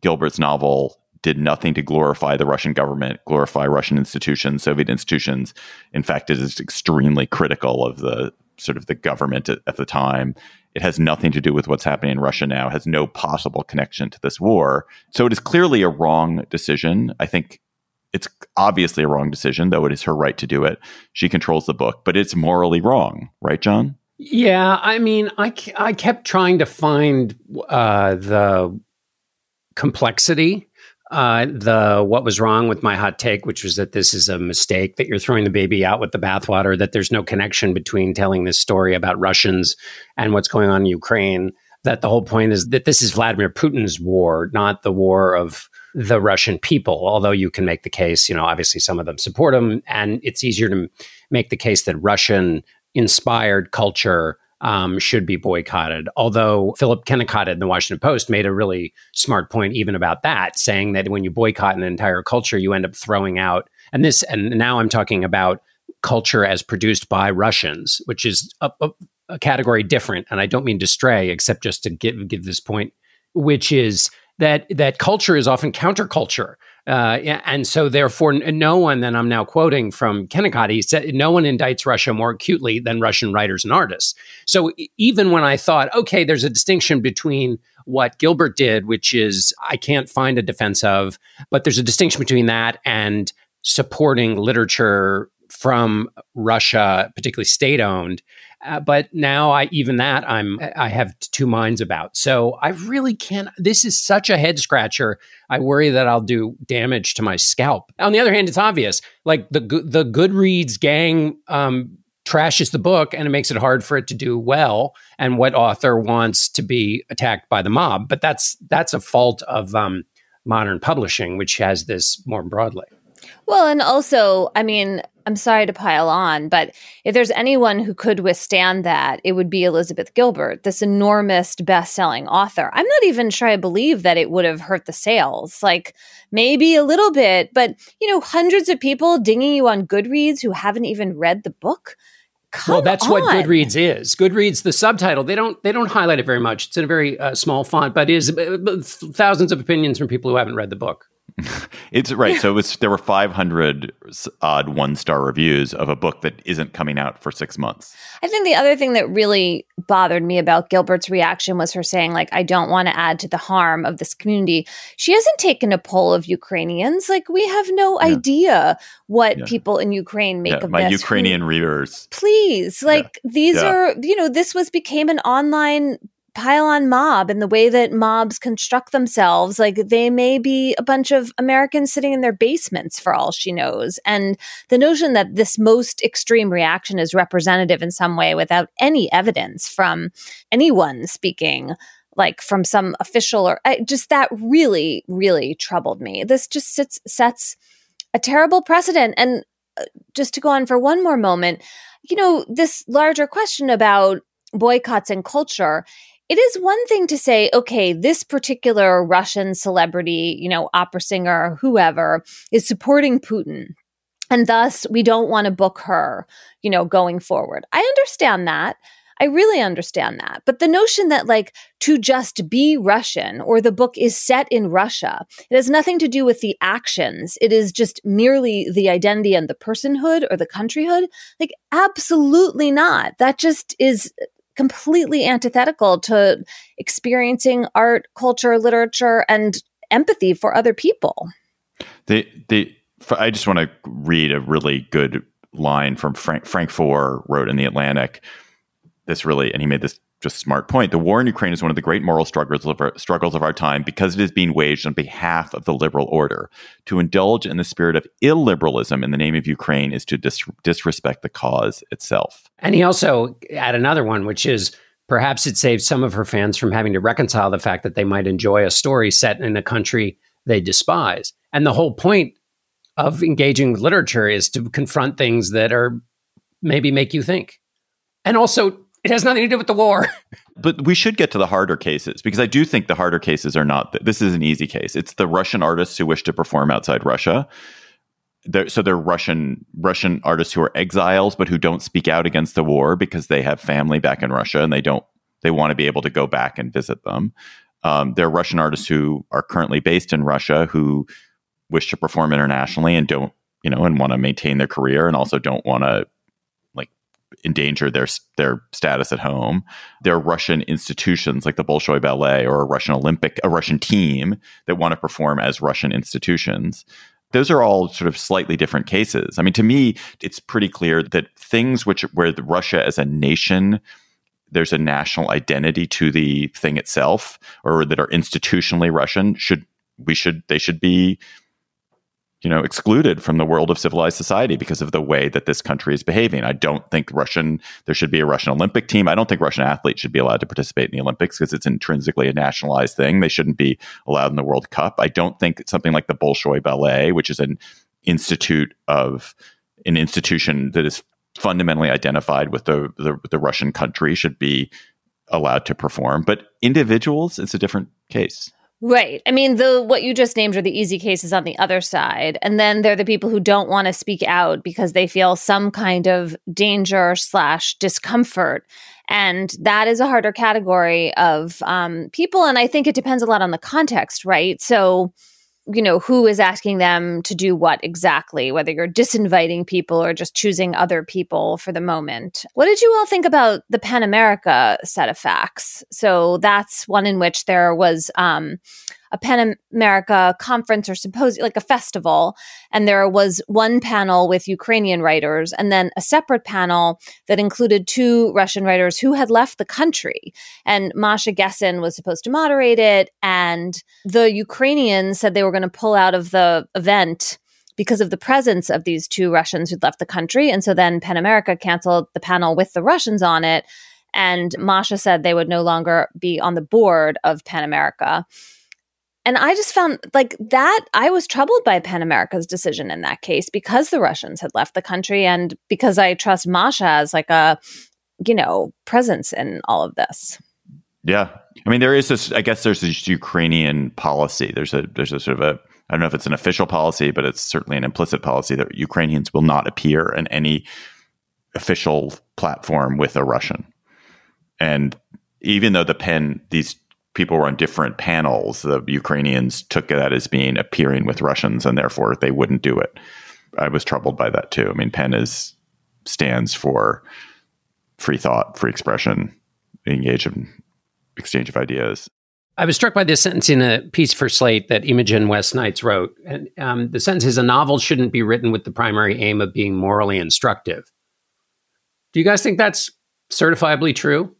Gilbert's novel did nothing to glorify the Russian government, glorify Russian institutions, Soviet institutions. In fact, it is extremely critical of the sort of the government at, at the time. It has nothing to do with what's happening in Russia now, has no possible connection to this war. So it is clearly a wrong decision. I think it's obviously a wrong decision, though it is her right to do it. She controls the book, but it's morally wrong, right, John? Yeah, I mean, I, I kept trying to find uh, the complexity, uh, the what was wrong with my hot take, which was that this is a mistake, that you're throwing the baby out with the bathwater, that there's no connection between telling this story about Russians and what's going on in Ukraine. That the whole point is that this is Vladimir Putin's war, not the war of the Russian people. Although you can make the case, you know, obviously some of them support him, and it's easier to make the case that Russian inspired culture um, should be boycotted. Although Philip Kennicott in the Washington Post made a really smart point even about that, saying that when you boycott an entire culture, you end up throwing out and this. And now I'm talking about culture as produced by Russians, which is a, a, a category different. And I don't mean to stray, except just to give give this point, which is that that culture is often counterculture. Uh, and so, therefore, no one, then I'm now quoting from Kennicott, he said, no one indicts Russia more acutely than Russian writers and artists. So, even when I thought, okay, there's a distinction between what Gilbert did, which is I can't find a defense of, but there's a distinction between that and supporting literature from Russia, particularly state owned. Uh, but now I even that I'm I have two minds about. So I really can't. This is such a head scratcher. I worry that I'll do damage to my scalp. On the other hand, it's obvious. Like the the Goodreads gang um, trashes the book, and it makes it hard for it to do well. And what author wants to be attacked by the mob? But that's that's a fault of um, modern publishing, which has this more broadly. Well, and also, I mean, I'm sorry to pile on, but if there's anyone who could withstand that, it would be Elizabeth Gilbert, this enormous best selling author. I'm not even sure I believe that it would have hurt the sales. Like maybe a little bit, but you know, hundreds of people dinging you on Goodreads who haven't even read the book. Come well, that's on. what Goodreads is. Goodreads, the subtitle they don't they don't highlight it very much. It's in a very uh, small font, but is uh, thousands of opinions from people who haven't read the book. it's right. So it was there were 500 odd one star reviews of a book that isn't coming out for six months. I think the other thing that really bothered me about Gilbert's reaction was her saying, like, I don't want to add to the harm of this community. She hasn't taken a poll of Ukrainians. Like, we have no yeah. idea what yeah. people in Ukraine make yeah, of my this. Ukrainian readers. Please, like, these are you know, this was became an online pile on mob and the way that mobs construct themselves like they may be a bunch of americans sitting in their basements for all she knows. And the notion that this most extreme reaction is representative in some way without any evidence from anyone speaking like from some official or I, just that really really troubled me. This just sits, sets a terrible precedent. And uh, just to go on for one more moment you know this larger question about boycotts and culture it is one thing to say, okay, this particular Russian celebrity, you know, opera singer, or whoever, is supporting Putin. And thus, we don't want to book her, you know, going forward. I understand that. I really understand that. But the notion that, like, to just be Russian or the book is set in Russia, it has nothing to do with the actions. It is just merely the identity and the personhood or the countryhood. Like, absolutely not. That just is completely antithetical to experiencing art, culture, literature, and empathy for other people. The the I just want to read a really good line from Frank Frank Foer wrote in the Atlantic. This really, and he made this just smart point. The war in Ukraine is one of the great moral struggles of our, struggles of our time because it is being waged on behalf of the liberal order. To indulge in the spirit of illiberalism in the name of Ukraine is to dis- disrespect the cause itself. And he also add another one, which is perhaps it saves some of her fans from having to reconcile the fact that they might enjoy a story set in a country they despise. And the whole point of engaging with literature is to confront things that are maybe make you think. And also it has nothing to do with the war. but we should get to the harder cases because I do think the harder cases are not. This is an easy case. It's the Russian artists who wish to perform outside Russia. They're, so they're Russian Russian artists who are exiles, but who don't speak out against the war because they have family back in Russia and they don't. They want to be able to go back and visit them. Um, there are Russian artists who are currently based in Russia who wish to perform internationally and don't, you know, and want to maintain their career and also don't want to endanger their their status at home. There are Russian institutions like the Bolshoi Ballet or a Russian Olympic, a Russian team that want to perform as Russian institutions. Those are all sort of slightly different cases. I mean, to me, it's pretty clear that things which where Russia as a nation there's a national identity to the thing itself or that are institutionally Russian should we should they should be you know, excluded from the world of civilized society because of the way that this country is behaving. I don't think Russian there should be a Russian Olympic team. I don't think Russian athletes should be allowed to participate in the Olympics because it's intrinsically a nationalized thing. They shouldn't be allowed in the World Cup. I don't think something like the Bolshoi Ballet, which is an institute of an institution that is fundamentally identified with the, the, the Russian country, should be allowed to perform. But individuals, it's a different case. Right. I mean, the what you just named are the easy cases on the other side. And then there are the people who don't want to speak out because they feel some kind of danger slash discomfort. And that is a harder category of um, people. And I think it depends a lot on the context, right? So, you know, who is asking them to do what exactly, whether you're disinviting people or just choosing other people for the moment. What did you all think about the PEN America set of facts? So that's one in which there was um, a PEN America conference or symposium, like a festival. And there was one panel with Ukrainian writers and then a separate panel that included two Russian writers who had left the country. And Masha Gessen was supposed to moderate it. And the Ukrainians said they were going to pull out of the event because of the presence of these two Russians who'd left the country. And so then PEN America canceled the panel with the Russians on it. And Masha said they would no longer be on the board of PEN America. And I just found like that, I was troubled by PEN America's decision in that case because the Russians had left the country and because I trust Masha as like a, you know, presence in all of this. Yeah. I mean, there is this, I guess there's this Ukrainian policy. There's a, there's a sort of a, I don't know if it's an official policy, but it's certainly an implicit policy that Ukrainians will not appear in any official platform with a Russian. And even though the pen, these people were on different panels, the Ukrainians took that as being appearing with Russians, and therefore they wouldn't do it. I was troubled by that too. I mean, PEN is stands for free thought, free expression, engage in exchange of ideas. I was struck by this sentence in a piece for Slate that Imogen West Knights wrote. And um, the sentence is a novel shouldn't be written with the primary aim of being morally instructive. Do you guys think that's certifiably true?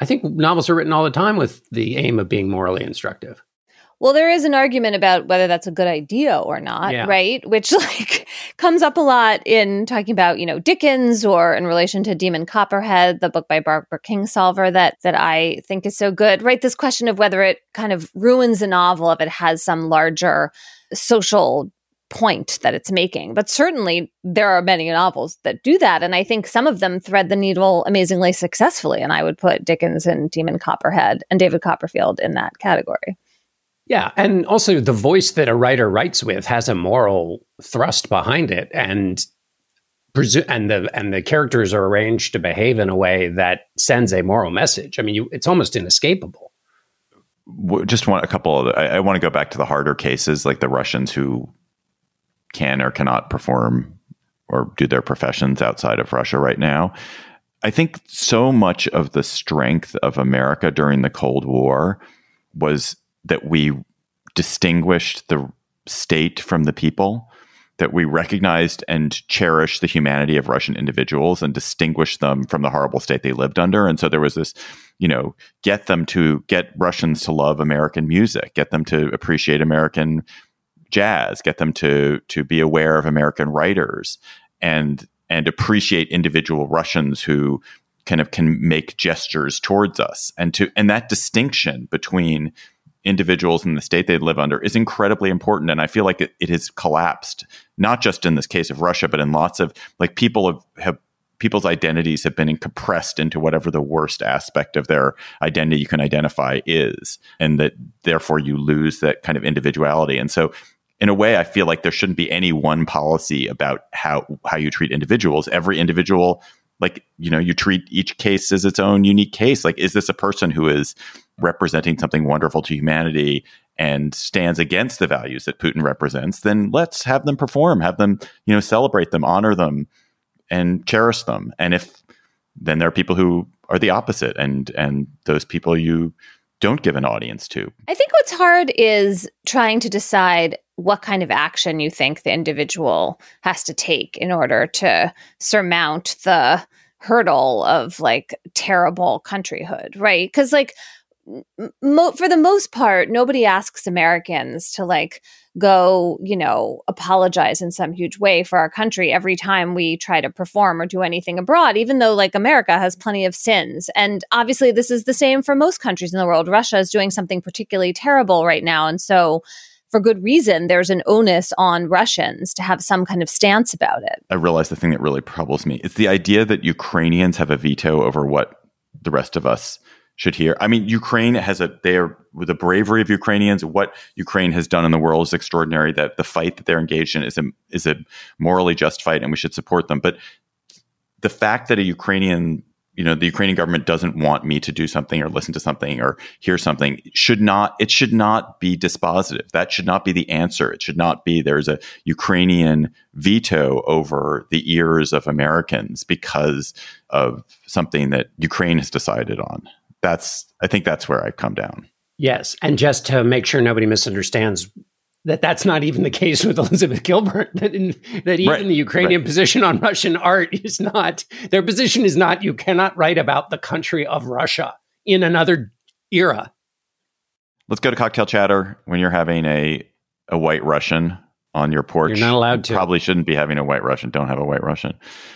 I think novels are written all the time with the aim of being morally instructive. Well, there is an argument about whether that's a good idea or not, Yeah. right? Which like comes up a lot in talking about, you know, Dickens or in relation to Demon Copperhead, the book by Barbara Kingsolver that that I think is so good, right? This question of whether it kind of ruins a novel if it has some larger social point that it's making. But certainly there are many novels that do that. And I think some of them thread the needle amazingly successfully. And I would put Dickens and Demon Copperhead and David Copperfield in that category. Yeah, and also the voice that a writer writes with has a moral thrust behind it, and presu- and the and the characters are arranged to behave in a way that sends a moral message. I mean, you, it's almost inescapable. Just want a couple of, I, I want to go back to the harder cases, like the Russians who can or cannot perform or do their professions outside of Russia right now. I think so much of the strength of America during the Cold War was that we distinguished the state from the people, that we recognized and cherished the humanity of Russian individuals and distinguished them from the horrible state they lived under. And so there was this, you know, get them to get Russians to love American music, get them to appreciate American jazz, get them to to be aware of American writers and and appreciate individual Russians who kind of can make gestures towards us. And to and that distinction between individuals in the state they live under is incredibly important. And i feel like it, it has collapsed not just in this case of russia but in lots of like people have, have people's identities have been compressed into whatever the worst aspect of their identity you can identify is and that therefore you lose that kind of individuality. And so in a way i feel like there shouldn't be any one policy about how how you treat individuals every individual like you know you treat each case as its own unique case like is this a person who is representing something wonderful to humanity and stands against the values that Putin represents, then let's have them perform, have them, you know, celebrate them, honor them, and cherish them. And if then there are people who are the opposite, and and those people you don't give an audience to. I think what's hard is trying to decide what kind of action you think the individual has to take in order to surmount the hurdle of like terrible countryhood, right? Because like mo- for the most part, nobody asks Americans to like go, you know, apologize in some huge way for our country every time we try to perform or do anything abroad, even though like America has plenty of sins. And obviously, this is the same for most countries in the world. Russia is doing something particularly terrible right now. And so, for good reason, there's an onus on Russians to have some kind of stance about it. I realize the thing that really troubles me is the idea that Ukrainians have a veto over what the rest of us should hear. I mean, Ukraine has a they are with the bravery of Ukrainians. What Ukraine has done in the world is extraordinary. That the fight that they're engaged in is a is a morally just fight, and we should support them. But the fact that a Ukrainian you know the Ukrainian government doesn't want me to do something or listen to something or hear something should not it should not be dispositive. That should not be the answer. It should not be there's a Ukrainian veto over the ears of Americans because of something that Ukraine has decided on. That's I think that's where I come down. Yes, and just to make sure nobody misunderstands that that's not even the case with Elizabeth Gilbert. That in, that even Right, the Ukrainian right. position on Russian art is not their position is not you cannot write about the country of Russia in another era. let's go to cocktail chatter when you're having a a white Russian on your porch You're not allowed to. probably shouldn't be having a white Russian don't have a white Russian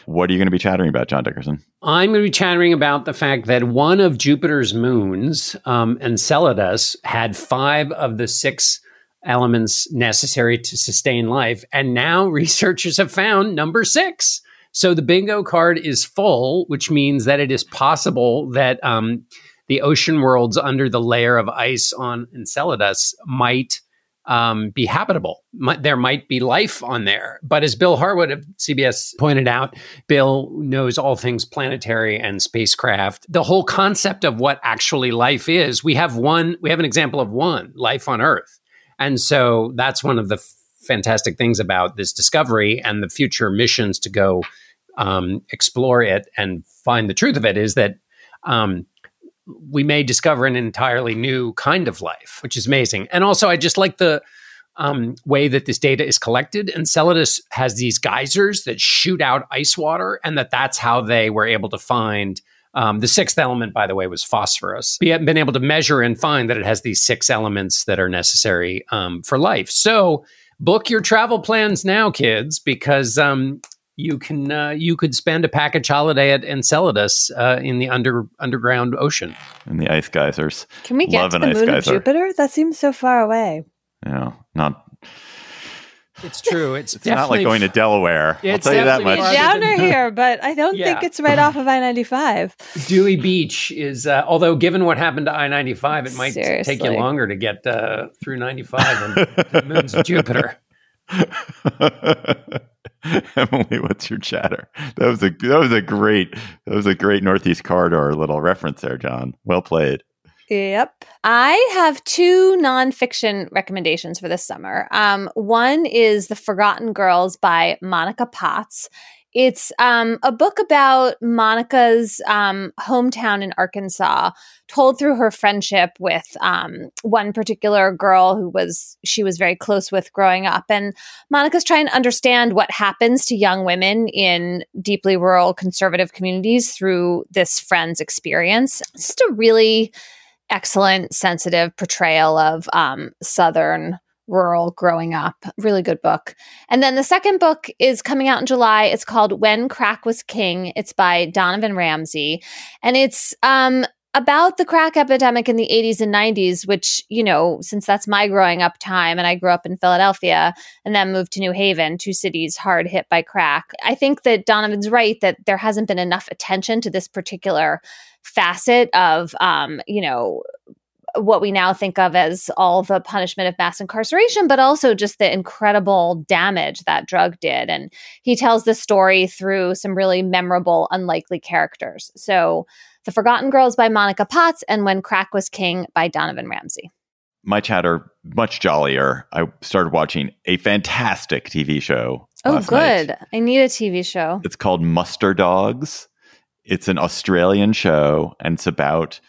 what are you going to be chattering about John Dickerson I'm going to be chattering about the fact that one of Jupiter's moons, um, Enceladus, had five of the six elements necessary to sustain life. And now researchers have found number six. So the bingo card is full, which means that it is possible that um, the ocean worlds under the layer of ice on Enceladus might um, be habitable. Might, there might be life on there. But as Bill Harwood of CBS pointed out, Bill knows all things planetary and spacecraft. The whole concept of what actually life is, we have one, we have an example of one life on Earth. And so that's one of the f- fantastic things about this discovery and the future missions to go um, explore it and find the truth of it is that um, we may discover an entirely new kind of life, which is amazing. And also, I just like the um, way that this data is collected. Enceladus has these geysers that shoot out ice water, and that that's how they were able to find. Um, the sixth element, by the way, was phosphorus. We have been able to measure and find that it has these six elements that are necessary um, for life. So, book your travel plans now, kids, because um, you can uh, you could spend a package holiday at Enceladus uh, in the under underground ocean. and the ice geysers Can we get Love to an the ice moon of. Jupiter? That seems so far away. you know not It's true. It's, it's not like going to Delaware I'll tell you that definitely much farther Downer than- here, but I don't Yeah. think it's right off of I ninety five. Dewey Beach is, uh, although given what happened to I ninety five, it might take you longer to get uh, through ninety five than the moons of Jupiter. Emily, what's your chatter? That was a that was a great that was a great Northeast Corridor little reference there, John. Well played. Yep. I have two nonfiction recommendations for this summer. Um, one is The Forgotten Girls by Monica Potts. It's um, a book about Monica's um, hometown in Arkansas, told through her friendship with um, one particular girl who was she was very close with growing up. And Monica's trying to understand what happens to young women in deeply rural conservative communities through this friend's experience. It's just a really excellent, sensitive portrayal of um, Southern rural growing up. Really good book. And then the second book is coming out in July. It's called When Crack Was King. It's by Donovan Ramsey. And it's um, about the crack epidemic in the 80s and 90s, which, you know, since that's my growing up time, and I grew up in Philadelphia and then moved to New Haven, two cities hard hit by crack. I think that Donovan's right that there hasn't been enough attention to this particular facet of, um, you know, what we now think of as all the punishment of mass incarceration, but also just the incredible damage that drug did. And he tells the story through some really memorable, unlikely characters. So, The Forgotten Girls by Monica Potts and When Crack Was King by Donovan Ramsey. My chatter much jollier. I started watching a fantastic TV show. Oh, last night. good. I need a TV show. It's called Muster Dogs. It's an Australian show, and it's about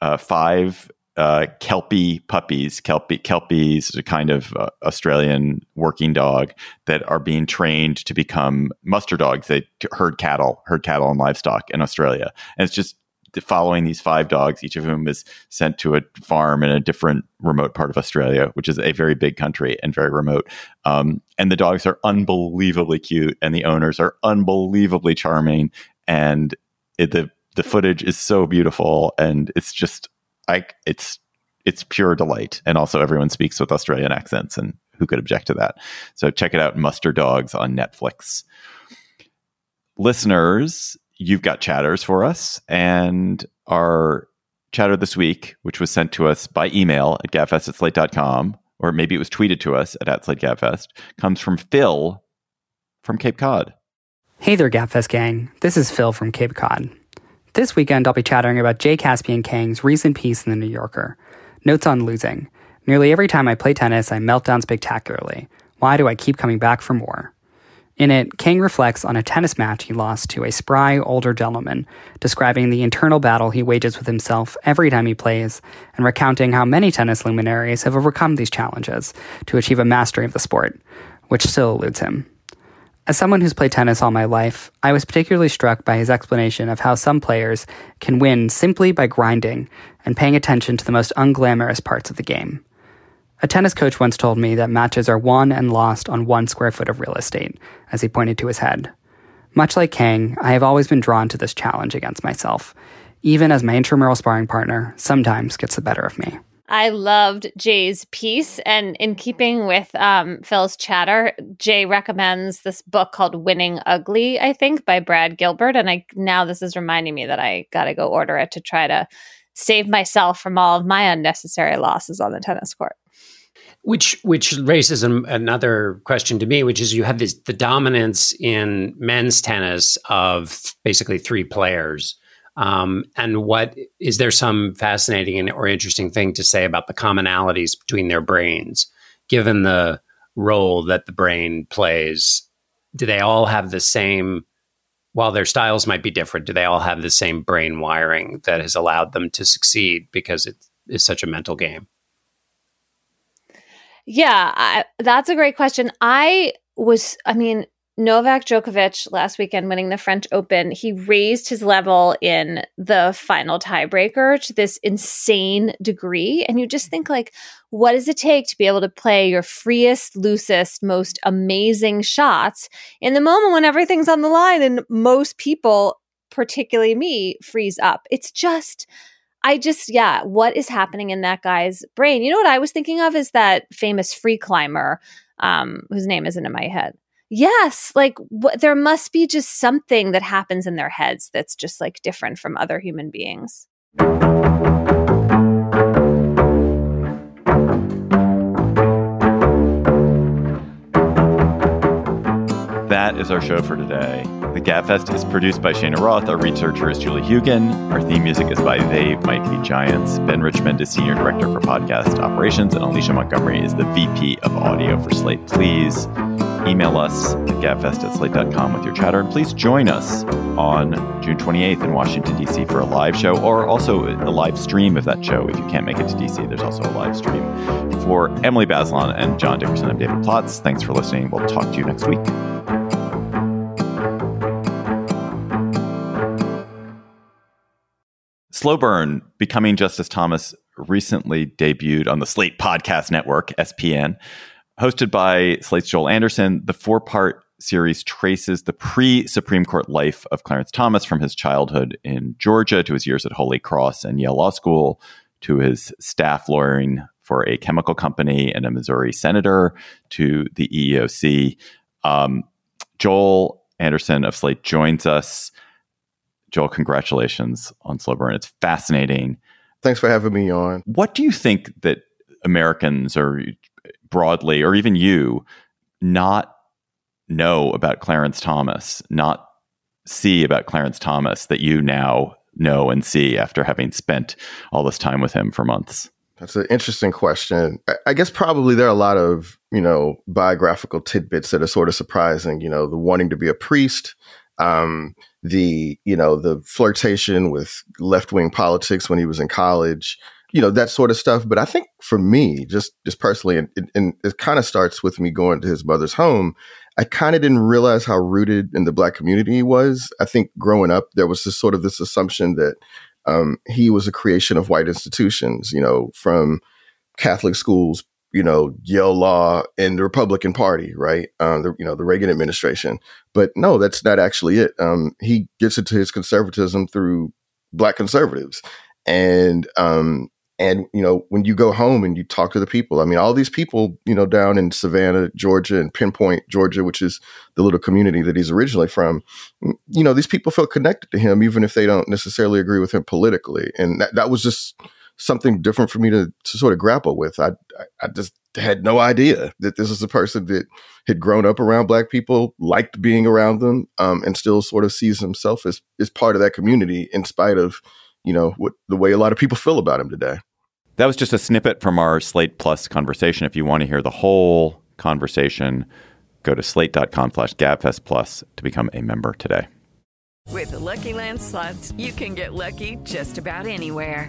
uh, five uh, Kelpie puppies. Kelpie Kelpies is a kind of uh, Australian working dog that are being trained to become muster dogs. They herd cattle, herd cattle and livestock in Australia, and it's just following these five dogs, each of whom is sent to a farm in a different remote part of Australia, which is a very big country and very remote. Um, and the dogs are unbelievably cute, and the owners are unbelievably charming, and it, the the footage is so beautiful, and it's just like it's it's pure delight. And also, everyone speaks with Australian accents, and who could object to that? So check it out, Muster Dogs on Netflix. Listeners, you've got chatters for us, and our chatter this week, which was sent to us by email at gabfest at slate.com, or maybe it was tweeted to us at, at slategabfest, comes from Phil from Cape Cod. Hey there, Gabfest gang. This is Phil from Cape Cod. This weekend, I'll be chattering about Jay Caspian Kang's recent piece in The New Yorker Notes on Losing. Nearly every time I play tennis, I melt down spectacularly. Why do I keep coming back for more? In it, Kang reflects on a tennis match he lost to a spry older gentleman, describing the internal battle he wages with himself every time he plays, and recounting how many tennis luminaries have overcome these challenges to achieve a mastery of the sport, which still eludes him. As someone who's played tennis all my life, I was particularly struck by his explanation of how some players can win simply by grinding and paying attention to the most unglamorous parts of the game. A tennis coach once told me that matches are won and lost on one square foot of real estate, as he pointed to his head. Much like Kang, I have always been drawn to this challenge against myself, even as my intramural sparring partner sometimes gets the better of me. I loved Jay's piece. And in keeping with um, Phil's chatter, Jay recommends this book called Winning Ugly, I think, by Brad Gilbert. And I now this is reminding me that I got to go order it to try to save myself from all of my unnecessary losses on the tennis court. Which which raises an, another question to me, which is you have this the dominance in men's tennis of basically three players. Um, and what is there some fascinating or interesting thing to say about the commonalities between their brains, given the role that the brain plays? Do they all have the same? While their styles might be different, do they all have the same brain wiring that has allowed them to succeed because it is such a mental game? Yeah, I, that's a great question. I was, I mean, Novak Djokovic last weekend winning the French Open, he raised his level in the final tiebreaker to this insane degree. And you just think, like, what does it take to be able to play your freest, loosest, most amazing shots in the moment when everything's on the line and most people, particularly me, freeze up? It's just I just, yeah, what is happening in that guy's brain? You know what I was thinking of is that famous free climber, um, whose name isn't in my head. Yes, like wh- there must be just something that happens in their heads that's just like different from other human beings. That is our show for today. The Gabfest is produced by Shayna Roth. Our researcher is Julie Huygen. Our theme music is by They Might Be Giants. Ben Richmond is Senior Director for Podcast Operations, and Alicia Montgomery is the VP of Audio for Slate. Please email us at gabfest at slate.com with your chatter. And please join us on June 28th in Washington, D.C. for a live show or also a live stream of that show. If you can't make it to D.C., there's also a live stream. For Emily Bazelon and John Dickerson, I'm David Plotz. Thanks for listening. We'll talk to you next week. Slow Burn, Becoming Justice Thomas, recently debuted on the Slate Podcast Network, SPN. Hosted by Slate's Joel Anderson, the four part series traces the pre Supreme Court life of Clarence Thomas from his childhood in Georgia to his years at Holy Cross and Yale Law School to his staff lawyering for a chemical company and a Missouri senator to the EEOC. Um, Joel Anderson of Slate joins us. Joel, congratulations on Slow Burn. It's fascinating. Thanks for having me on. What do you think that Americans or broadly, or even you, not know about Clarence Thomas, not see about Clarence Thomas that you now know and see after having spent all this time with him for months? That's an interesting question. I guess probably there are a lot of, you know, biographical tidbits that are sort of surprising. You know, the wanting to be a priest, um, the, you know, the flirtation with left wing politics when he was in college, you know, that sort of stuff. But I think for me, just just personally, and, and it kind of starts with me going to his mother's home. I kind of didn't realize how rooted in the black community he was. I think growing up, there was this sort of this assumption that um, he was a creation of white institutions, you know, from Catholic schools, you know, Yale Law and the Republican Party, right? Um, the, you know, the Reagan administration. But no, that's not actually it. Um, he gets into his conservatism through black conservatives. And um, and, you know, when you go home and you talk to the people, I mean, all these people, you know, down in Savannah, Georgia, and Pinpoint, Georgia, which is the little community that he's originally from, you know, these people feel connected to him, even if they don't necessarily agree with him politically. And that, that was just something different for me to, to sort of grapple with. I, I just had no idea that this is a person that had grown up around black people, liked being around them, um, and still sort of sees himself as as part of that community, in spite of you know what the way a lot of people feel about him today. That was just a snippet from our Slate Plus conversation. If you want to hear the whole conversation, go to slate.com slash gabfest plus to become a member today. With the Lucky Land slots, you can get lucky just about anywhere.